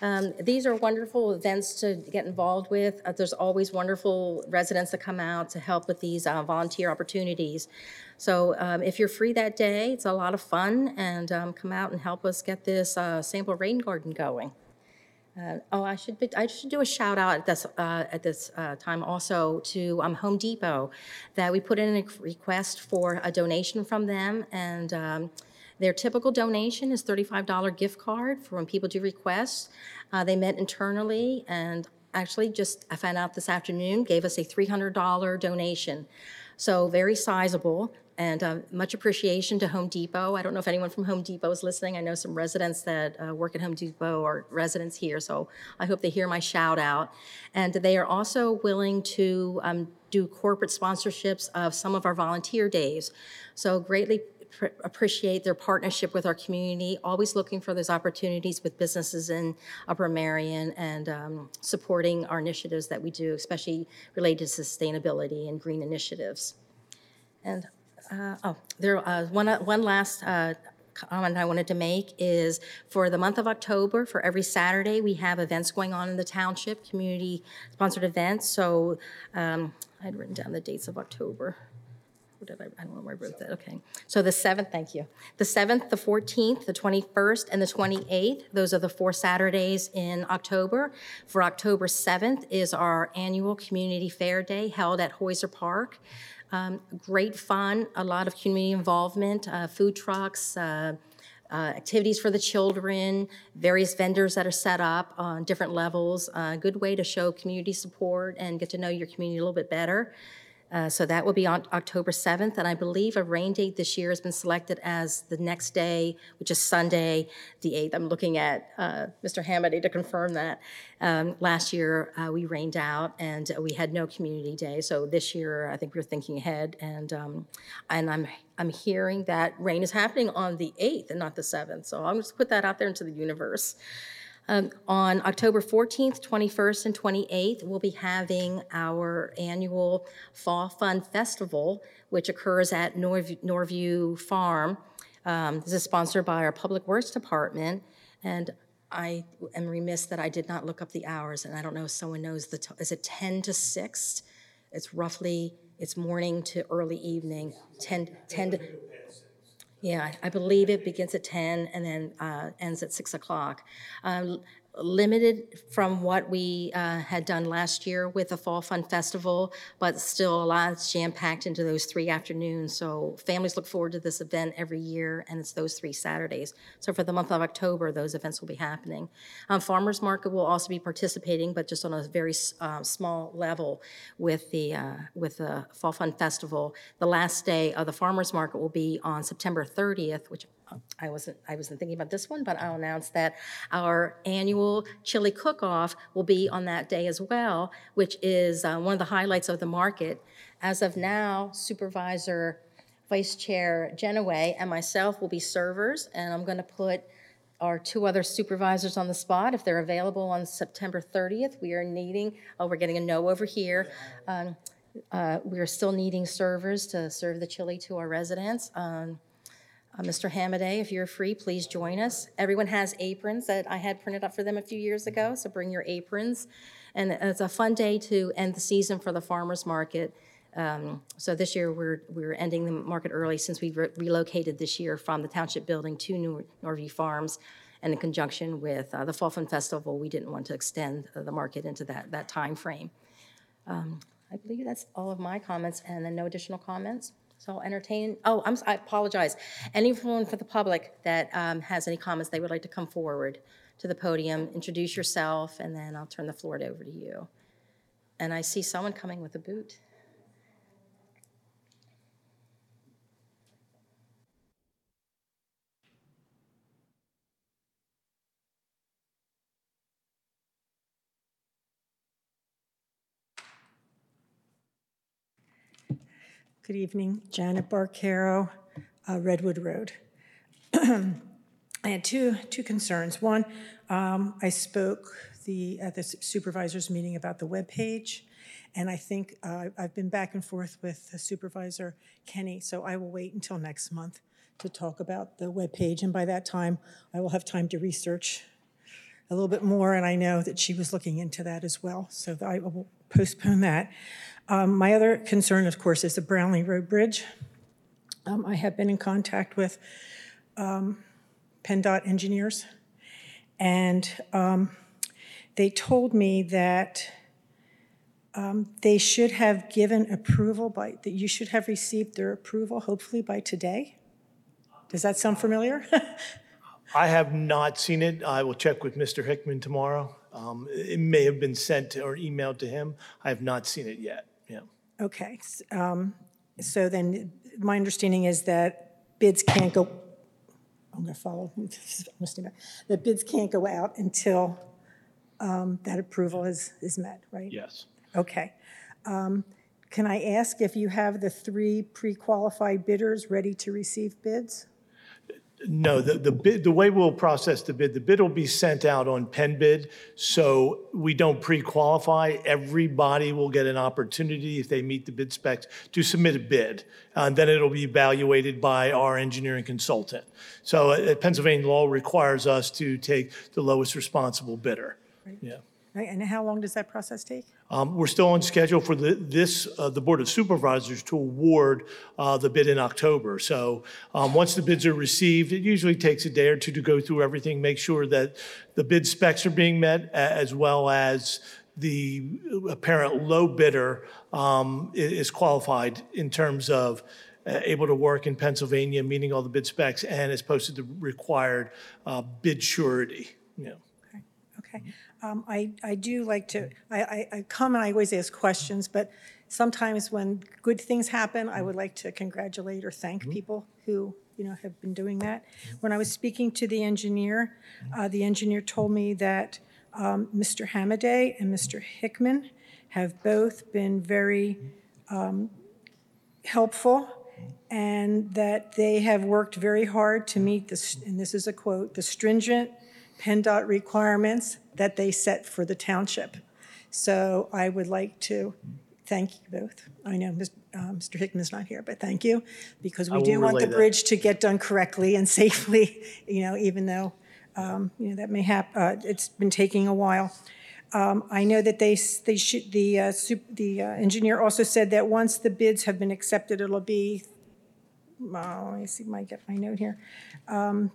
Um, These are wonderful events to get involved with. Uh, There's always wonderful residents that come out to help with these uh, volunteer opportunities. So um, if you're free that day, it's a lot of fun, and um, come out and help us get this uh, sample rain garden going. Uh, Oh, I should, be- I should do a shout out at this, uh, at this uh, time also to um, Home Depot, that we put in a request for a donation from them, and um, their typical donation is $35 gift card for when people do requests. Uh, They met internally, and actually just, I found out this afternoon, gave us a $300 donation. So very sizable, and uh, much appreciation to Home Depot. I don't know if anyone from Home Depot is listening. I know some residents that uh, work at Home Depot are residents here, so I hope they hear my shout out. And they are also willing to um, do corporate sponsorships of some of our volunteer days. So greatly appreciate their partnership with our community, always looking for those opportunities with businesses in Upper Merion and um, supporting our initiatives that we do, especially related to sustainability and green initiatives. And, uh, oh, there, uh, one, one last uh, comment I wanted to make is for the month of October, for every Saturday, we have events going on in the township, community-sponsored events. So um, I'd written down the dates of October. Did I, I don't know where I wrote that, okay. So the 7th, thank you. The 7th, the 14th, the 21st, and the 28th, those are the four Saturdays in October. For October 7th is our annual Community Fair Day held at Heuser Park. Um, Great fun, a lot of community involvement, uh, food trucks, uh, uh, activities for the children, various vendors that are set up on different levels. A good way to show community support and get to know your community a little bit better. Uh, So that will be on October 7th, and I believe a rain date this year has been selected as the next day, which is Sunday, the 8th. I'm looking at uh, Mr. Hamadeh to confirm that. Um, Last year, uh, we rained out, and we had no community day, so this year, I think we're thinking ahead, and, um, and I'm, I'm hearing that rain is happening on the 8th and not the 7th, so I'll just put that out there into the universe. Um, On October 14th, 21st, and 28th, we'll be having our annual Fall Fun Festival, which occurs at Norv- Norview Farm. Um, This is sponsored by our Public Works Department, and I am remiss that I did not look up the hours, and I don't know if someone knows the, t- is it 10 to 6? It's roughly, it's morning to early evening, 10, 10 to, yeah, I believe it begins at 10 and then uh, ends at 6 o'clock. Um, Limited from what we uh, had done last year with the Fall Fun Festival, but still a lot is jam-packed into those three afternoons. So families look forward to this event every year, and it's those three Saturdays. So for the month of October, those events will be happening. Um, Farmers Market will also be participating, but just on a very uh, small level with the, uh, with the Fall Fun Festival. The last day of the Farmers Market will be on September 30th, which I wasn't, I wasn't thinking about this one, but I'll announce that our annual chili cook-off will be on that day as well, which is uh, one of the highlights of the market. As of now, Supervisor Vice Chair Jenaway and myself will be servers, and I'm going to put our two other supervisors on the spot. If they're available on September 30th, we are needing, oh, we're getting a no over here. Um, uh, We are still needing servers to serve the chili to our residents. Um, uh, Mr. Hamadeh, if you're free, please join us. Everyone has aprons that I had printed up for them a few years ago, so bring your aprons. And it's a fun day to end the season for the farmer's market. Um, So this year, we're, we're ending the market early since we re- relocated this year from the Township Building to Nor- Norview Farms. And in conjunction with uh, the Fall Fun Festival, we didn't want to extend uh, the market into that, that timeframe. Um, I believe that's all of my comments, and then no additional comments. So I'll entertain, oh, I'm, I apologize. Anyone for the public that um, has any comments, they would like to come forward to the podium, introduce yourself, and then I'll turn the floor over to you. And I see someone coming with a boot. Good evening, Janet Barcaro, uh, Redwood Road. I had two, two concerns. One, um, I spoke the, at the supervisors meeting about the web page, and I think uh, I've been back and forth with Supervisor Kenney, so I will wait until next month to talk about the web page, and by that time, I will have time to research a little bit more, and I know that she was looking into that as well, so I will postpone that. Um, My other concern, of course, is the Brownlee Road Bridge. Um, I have been in contact with um, PennDOT engineers, and um, they told me that um, they should have given approval by, that you should have received their approval hopefully by today. Does that sound familiar? I have not seen it. I will check with Mr. Hickman tomorrow. Um, It may have been sent or emailed to him. I have not seen it yet, yeah. Okay, s- um, so then, my understanding is that bids can't go, I'm going to follow, I'm gonna back. that bids can't go out until um, that approval is, is met, right? Yes. Okay. Um, Can I ask if you have the three pre-qualified bidders ready to receive bids? No, the, the bid, the way we'll process the bid, the bid will be sent out on PennBid, so we don't pre-qualify. Everybody will get an opportunity, if they meet the bid specs, to submit a bid. And then it'll be evaluated by our engineering consultant. So uh, Pennsylvania law requires us to take the lowest responsible bidder. Yeah. Right, And how long does that process take? Um, We're still on schedule for the, this, uh, the Board of Supervisors to award uh, the bid in October. So um, once the bids are received, it usually takes a day or two to go through everything, make sure that the bid specs are being met, a- as well as the apparent low bidder um, i- is qualified in terms of uh, able to work in Pennsylvania, meeting all the bid specs, and has posted the required uh, bid surety, you know. Okay. Um, I, I do like to, I, I, I come and I always ask questions, but sometimes when good things happen, I would like to congratulate or thank people who, you know, have been doing that. When I was speaking to the engineer, uh, the engineer told me that um, Mr. Hamadeh and Mr. Hickman have both been very um, helpful and that they have worked very hard to meet this, and this is a quote, "the stringent PennDOT requirements that they set for the township." So I would like to thank you both. I know Ms- uh, Mr. Hickman's not here, but thank you, because I we will do want relay the that. bridge to get done correctly and safely, you know, even though, um, you know, that may hap, uh, it's been taking a while. Um, I know that they, s- they should, the, uh, sup- the uh, engineer also said that once the bids have been accepted, it'll be, let me see, my, get my note here, um,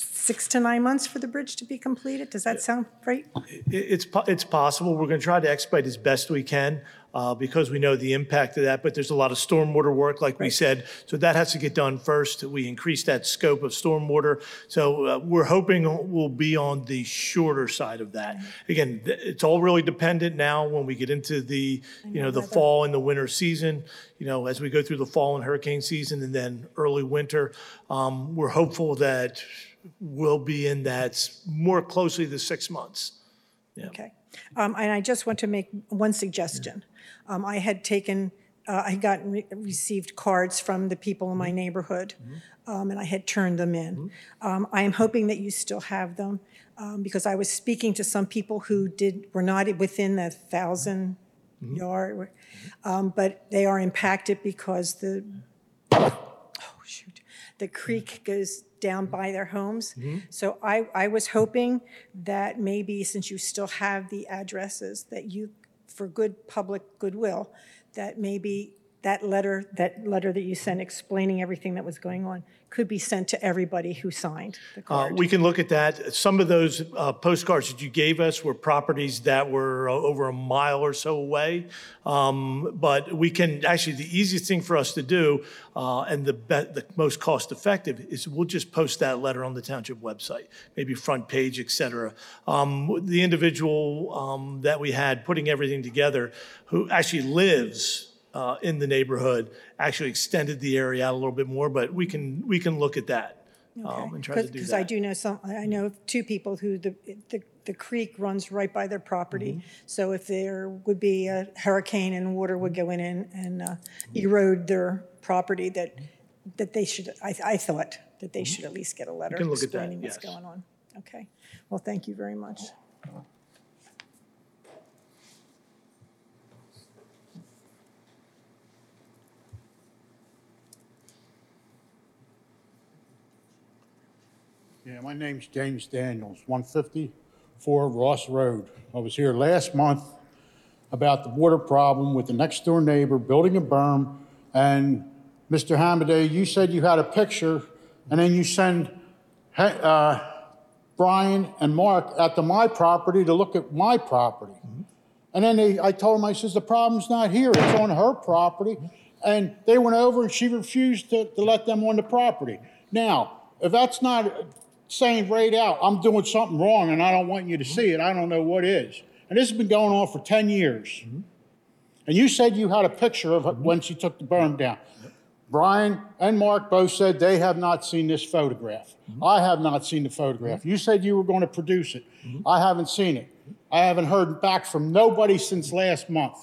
six to nine months for the bridge to be completed. Does that sound right? It- It's, po- it's possible. We're going to try to expedite as best we can uh, because we know the impact of that, but there's a lot of stormwater work, like we said. So that has to get done first. We increased that scope of stormwater. So uh, we're hoping we'll be on the shorter side of that. Again, th- it's all really dependent now when we get into the, you know, the fall and the winter season, you know, as we go through the fall and hurricane season and then early winter. Um, We're hopeful that we'll be in that s- more closely the six months. Okay. Um, And I just want to make one suggestion. Um, I had taken, uh, I got, re- received cards from the people in my neighborhood, um, and I had turned them in. Um, I am hoping that you still have them, um, because I was speaking to some people who did, were not within the thousand yard, um, but they are impacted because the, oh, shoot, the creek goes down by their homes. Mm-hmm. So I, I was hoping that maybe, since you still have the addresses, that you, for good public goodwill, that maybe that letter, that letter that you sent explaining everything that was going on could be sent to everybody who signed the Uh, card. We can look at that. Some of those uh, postcards that you gave us were properties that were uh, over a mile or so away. Um, But we can, actually, the easiest thing for us to do, uh, and the be- the most cost-effective, is we'll just post that letter on the township website, maybe front page, et cetera. Um, The individual um, that we had putting everything together, who actually lives uh, in the neighborhood, actually extended the area out a little bit more, but we can, we can look at that um, and try to do that. Because I do know some, I know of two people who the, the, the creek runs right by their property. Mm-hmm. So if there would be a hurricane and water would go in and, and uh, erode their property, that, that they should, I, I thought that they should at least get a letter Mm-hmm. can look at that, explaining what's yes. going on. Okay, well, thank you very much. Yeah, my name's James Daniels, 154 Ross Road. I was here last month about the water problem with the next door neighbor building a berm. And Mr. Hamadeh, you said you had a picture, and then you send he- uh, Brian and Mark out to my property to look at my property. And then they, I told them, I says, the problem's not here, it's on her property. And they went over and she refused to, to let them on the property. Now, if that's not saying right out, I'm doing something wrong and I don't want you to mm-hmm. see it, I don't know what is. And this has been going on for 10 years. Mm-hmm. And you said you had a picture of it mm-hmm. when she took the berm down. Brian and Mark both said they have not seen this photograph. I have not seen the photograph. You said you were going to produce it. I haven't seen it. I haven't heard back from nobody since last month.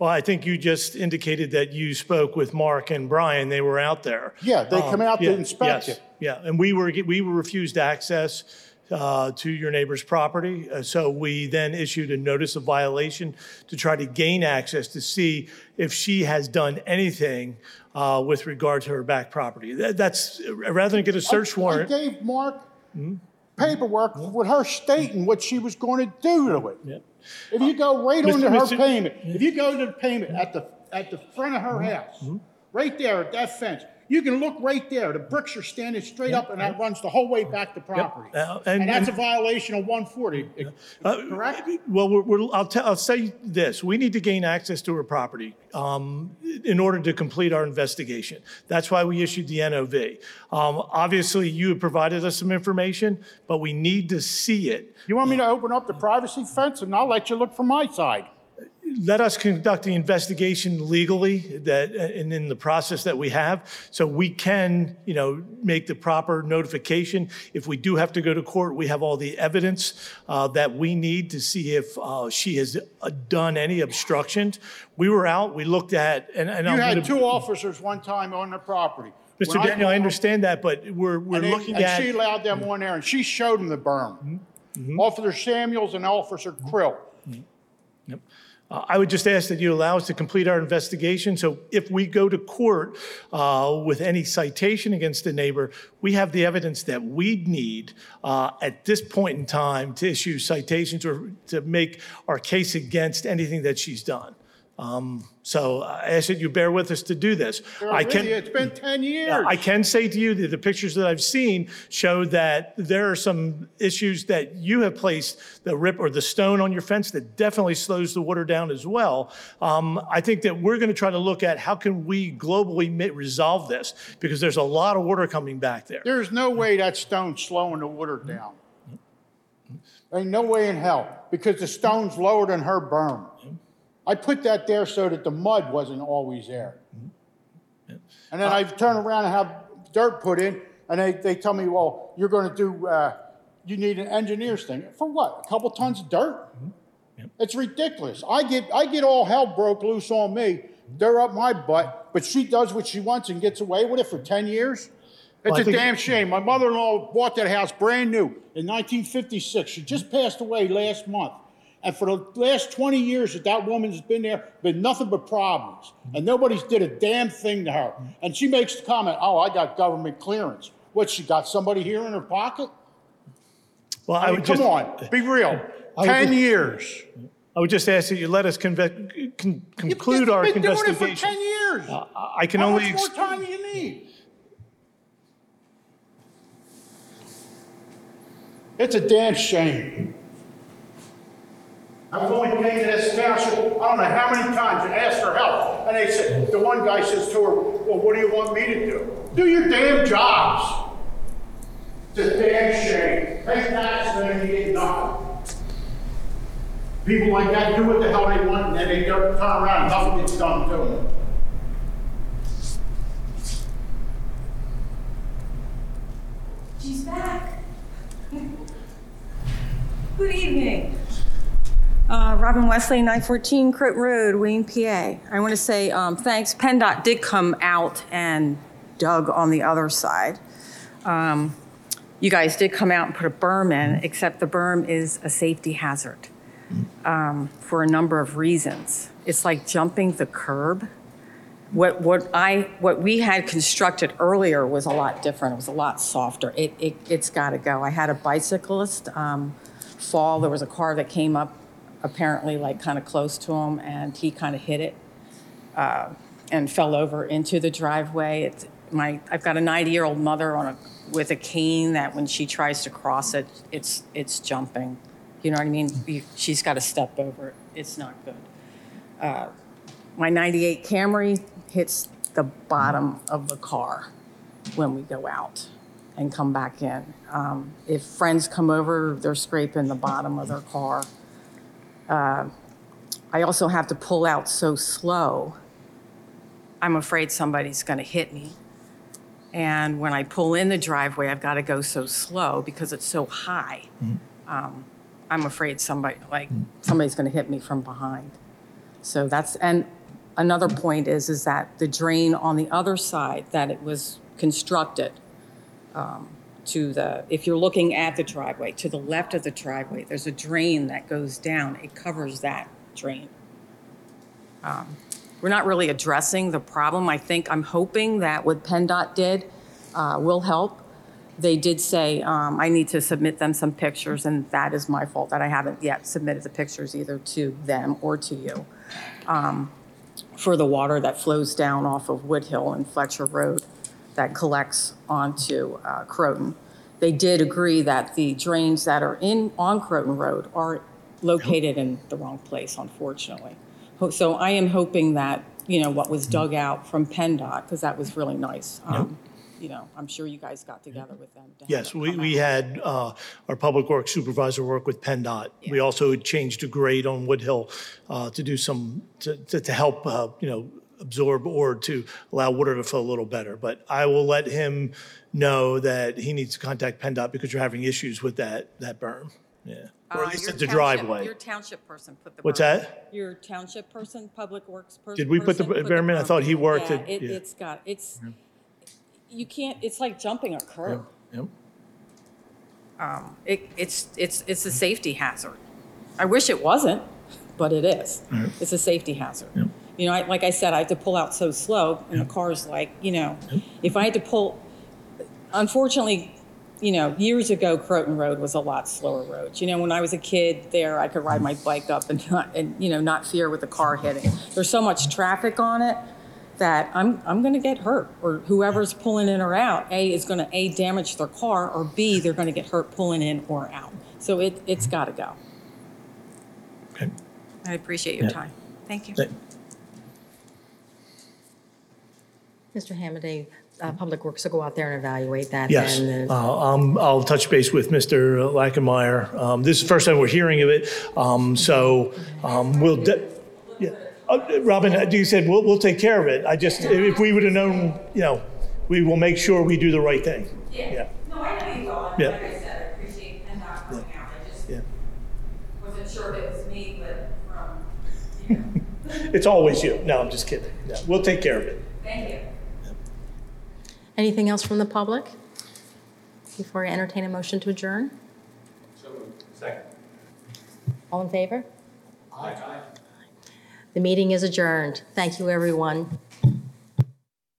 Well, I think you just indicated that you spoke with Mark and Brian. They were out there. Yeah, they come Um, out to inspect yes, it. Yeah, and we were, we were refused access uh, to your neighbor's property. Uh, So we then issued a notice of violation to try to gain access to see if she has done anything uh, with regard to her back property. That- That's, rather than get a search warrant. I warrant. gave Mark paperwork with her stating what she was going to do to it. If you go right Mr. onto her Mr. payment, if you go to the payment at the, at the front of her house, right there at that fence, you can look right there, the bricks are standing straight up and that runs the whole way back to property. Uh, and- And that's a violation of 140, correct? Well, we're, we're, I'll tell, I'll say this, we need to gain access to her property, um, in order to complete our investigation. That's why we issued the NOV. Um, obviously, you have provided us some information, but we need to see it. You want me to open up the privacy fence and I'll let you look from my side? Let us conduct the investigation legally that, and in the process that we have, so we can, you know, make the proper notification. If we do have to go to court, we have all the evidence uh, that we need to see if uh, she has uh, done any obstructions. We were out, we looked at, and, and You I'm had gonna- two officers one time on the property. Mr. I Daniel, I called- understand that, but we're, we're And looking And at. she allowed them on there, and she showed them the berm. Officer Samuels and Officer Krill. Uh, I would just ask that you allow us to complete our investigation, so if we go to court uh, with any citation against the neighbor, we have the evidence that we need uh, at this point in time to issue citations or to make our case against anything that she's done. Um, So I ask that you bear with us to do this. I can. you. It's been 10 years. I can say to you that the pictures that I've seen show that there are some issues that you have placed, the rip or the stone on your fence that definitely slows the water down as well. Um, I think that we're going to try to look at how can we globally resolve this because there's a lot of water coming back there. There's no way that stone's slowing the water down. Ain't no way in hell, because the stone's lower than her berm. I put that there so that the mud wasn't always there. And then I turn around and have dirt put in, and they, they tell me, well, you're gonna do, uh, you need an engineer's thing. For what? A couple tons of dirt? It's ridiculous. I get, I get all hell broke loose on me. They're up my butt, but she does what she wants and gets away with it for 10 years? Well, It's I a think- damn shame. My mother-in-law bought that house brand new in 1956. She just passed away last month. And for the last 20 years that that woman's been there, been nothing but problems. And nobody's did a damn thing to her. And she makes the comment, oh, I got government clearance. What, she got somebody here in her pocket? Well, I mean, would come just- on, be real. I 10 just- years. I would just ask that you let us conve- con- conclude our You've been doing it for investigation. 10 years. Uh, I can How only. much more time do you need? It's a damn shame. Only came to this township, I don't know how many times, and asked for help. And they said, the one guy says to her, well, what do you want me to do? Do your damn jobs. It's a damn shame. Pay taxes and you get nothing. People like that do what the hell they want, and then they turn around and nothing gets done to them. She's back. Good evening. Uh, Robin Wesley, 914 Croton Road, Wayne, PA. I want to say um, thanks. PennDOT did come out and dug on the other side. Um, You guys did come out and put a berm in, except the berm is a safety hazard um, for a number of reasons. It's like jumping the curb. What, what I, what we had constructed earlier was a lot different. It was a lot softer. It, it, it's got to go. I had a bicyclist um, fall. There was a car that came up apparently like kind of close to him and he kind of hit it uh, and fell over into the driveway. It's my, I've got a 90-year-old mother on a, with a cane that when she tries to cross it, it's, it's jumping. You know what I mean? You- She's got to step over it. It's not good. Uh, My 98 Camry hits the bottom of the car when we go out and come back in. Um, If friends come over, they're scraping the bottom of their car. Uh, I also have to pull out so slow. I'm afraid somebody's going to hit me. And when I pull in the driveway, I've got to go so slow because it's so high. Um, I'm afraid somebody, like, somebody's going to hit me from behind. So that's, and another point is, is that the drain on the other side that it was constructed um, to the, if you're looking at the driveway, to the left of the driveway, there's a drain that goes down. It covers that drain. Um, We're not really addressing the problem. I think, I'm hoping that what PennDOT did uh, will help. They did say um, I need to submit them some pictures, and that is my fault that I haven't yet submitted the pictures either to them or to you um, for the water that flows down off of Wood Hill and Fletcher Road that collects onto uh, Croton. They did agree that the drains that are in, on Croton Road are located in the wrong place, unfortunately. Ho- So I am hoping that, you know, what was dug out from PennDOT, because that was really nice, um, you know, I'm sure you guys got together with them. to have Yes, we, come we out. had uh, our Public Works Supervisor work with PennDOT. We also changed a grade on Wood Hill uh, to do some, to, to to help, uh, you know, absorb or to allow water to flow a little better. But I will let him know that he needs to contact PennDOT because you're having issues with that, that berm. Yeah, or Uh, at least your at the township- driveway. Your township person put the. What's berm- that? Your township person, public works person. Did we put the berm in? I thought he worked Yeah, it- it, yeah. it's got, it's, you can't, it's like jumping a curb. Yep. Um, It, it's, it's, it's a safety hazard. I wish it wasn't, but it is. It's a safety hazard. You know, I- like I said, I have to pull out so slow, and the car's like, you know, if I had to pull, unfortunately, you know, years ago, Croton Road was a lot slower road. You know, when I was a kid there, I could ride my bike up and not, and, you know, not fear with the car hitting. There's so much traffic on it that I'm, I'm gonna get hurt, or whoever's pulling in or out, A, is gonna, A, damage their car, or B, they're gonna get hurt pulling in or out. So it, it's gotta go. Okay. I appreciate your Yeah. time. Thank you. Thank- Mr. Hamadeh, uh, Public Works will go out there and evaluate that. Yes, then, uh, uh, um, I'll touch base with Mr. Lachenmeyer. Um, This is the first time we're hearing of it, um, so um, we'll, de- yeah. Uh, Robin, uh, you said we'll, we'll take care of it. I just, if we would have known, you know, we will make sure we do the right thing. Yeah. No, I know you will. Yeah. Like I said, I appreciate PennDOT coming out. I just Yeah. wasn't sure if it was me, but from, It's always you. No, I'm just kidding. No, We'll take care of it. Anything else from the public? Before I entertain a motion to adjourn? Second. All in favor? Aye. The meeting is adjourned. Thank you, everyone.